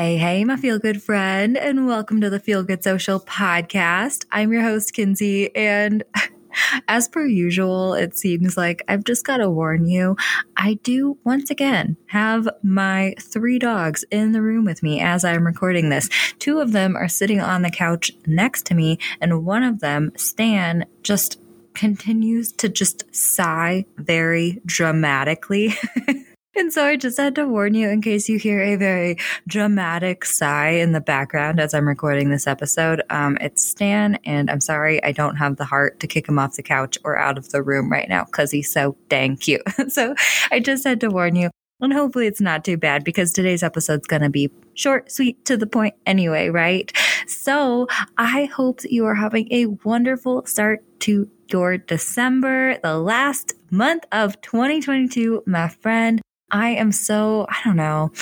Hey, hey, my feel good friend, and welcome to the Feel Good Social podcast. I'm your host, Kinsey, and as per usual, it seems like I've just got to warn you. I do once again have my three dogs in the room with me as I'm recording this. Two of them are sitting on the couch next to me, and one of them, Stan, just continues to just sigh very dramatically. And so I just had to warn you in case you hear a very dramatic sigh in the background as I'm recording this episode. Um, it's Stan, and I'm sorry I don't have the heart to kick him off the couch or out of the room right now because he's so dang cute. so I just had to warn you. And hopefully it's not too bad because today's episode's going to be short, sweet, to the point anyway, right? So I hope that you are having a wonderful start to your December, the last month of 2022, my friend. I am so, I don't know,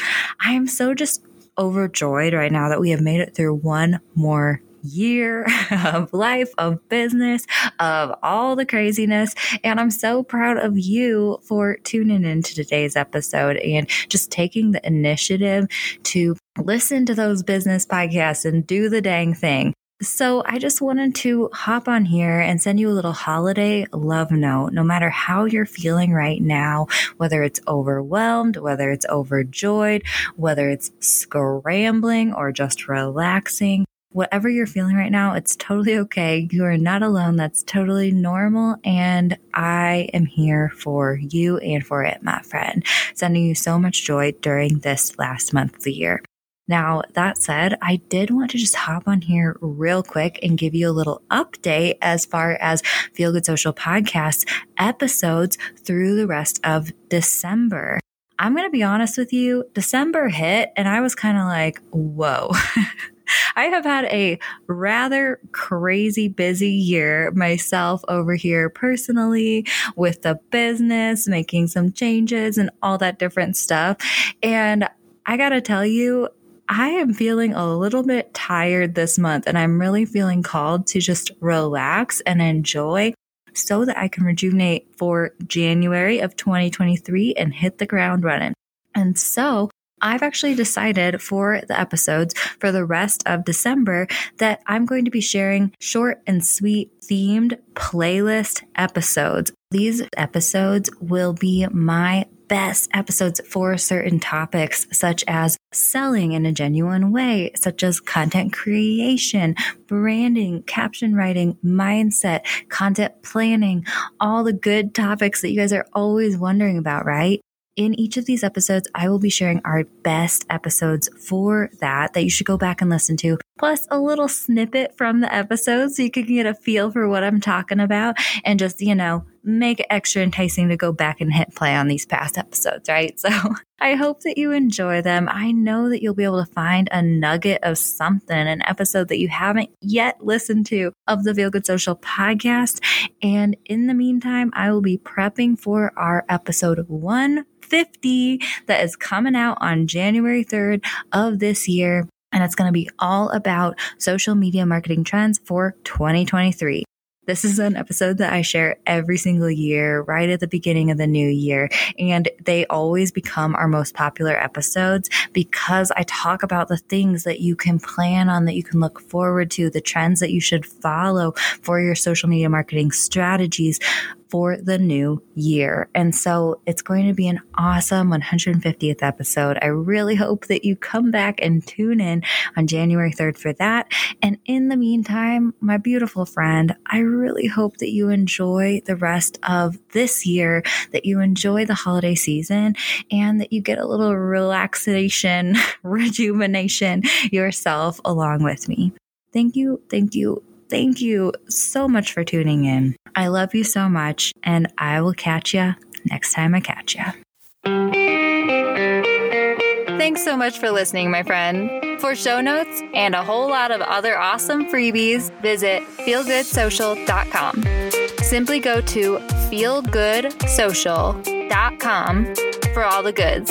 I am so just overjoyed right now that we have made it through one more year of life, of business, of all the craziness. And I'm so proud of you for tuning into today's episode and just taking the initiative to listen to those business podcasts and do the dang thing. So I just wanted to hop on here and send you a little holiday love note. No matter how you're feeling right now, whether it's overwhelmed, whether it's overjoyed, whether it's scrambling or just relaxing, whatever you're feeling right now, it's totally okay. You are not alone. That's totally normal. And I am here for you and for it, my friend, sending you so much joy during this last month of the year. Now, that said, I did want to just hop on here real quick and give you a little update as far as Feel Good Social Podcast episodes through the rest of December. I'm going to be honest with you, December hit and I was kind of like, whoa. I have had a rather crazy busy year myself over here personally with the business, making some changes and all that different stuff. And I got to tell you, I am feeling a little bit tired this month and I'm really feeling called to just relax and enjoy so that I can rejuvenate for January of 2023 and hit the ground running. And so I've actually decided for the episodes for the rest of December that I'm going to be sharing short and sweet themed playlist episodes. These episodes will be my best episodes for certain topics, such as selling in a genuine way, such as content creation, branding, caption writing, mindset, content planning, all the good topics that you guys are always wondering about, right? in each of these episodes, I will be sharing our best episodes for that, that you should go back and listen to, plus a little snippet from the episode so you can get a feel for what I'm talking about and just, you know, make it extra enticing to go back and hit play on these past episodes, right? So I hope that you enjoy them. I know that you'll be able to find a nugget of something, an episode that you haven't yet listened to of the Feel Good Social podcast. And in the meantime, I will be prepping for our episode one 50 that is coming out on January 3rd of this year. And it's going to be all about social media marketing trends for 2023. This is an episode that I share every single year, right at the beginning of the new year. And they always become our most popular episodes because I talk about the things that you can plan on, that you can look forward to, the trends that you should follow for your social media marketing strategies for the new year. And so it's going to be an awesome 150th episode. I really hope that you come back and tune in on January 3rd for that. And in the meantime, my beautiful friend, I really hope that you enjoy the rest of this year, that you enjoy the holiday season, and that you get a little relaxation, rejuvenation yourself along with me. Thank you. Thank you Thank you so much for tuning in. I love you so much, and I will catch you next time I catch you. Thanks so much for listening, my friend. For show notes and a whole lot of other awesome freebies, visit feelgoodsocial.com. Simply go to feelgoodsocial.com for all the goods.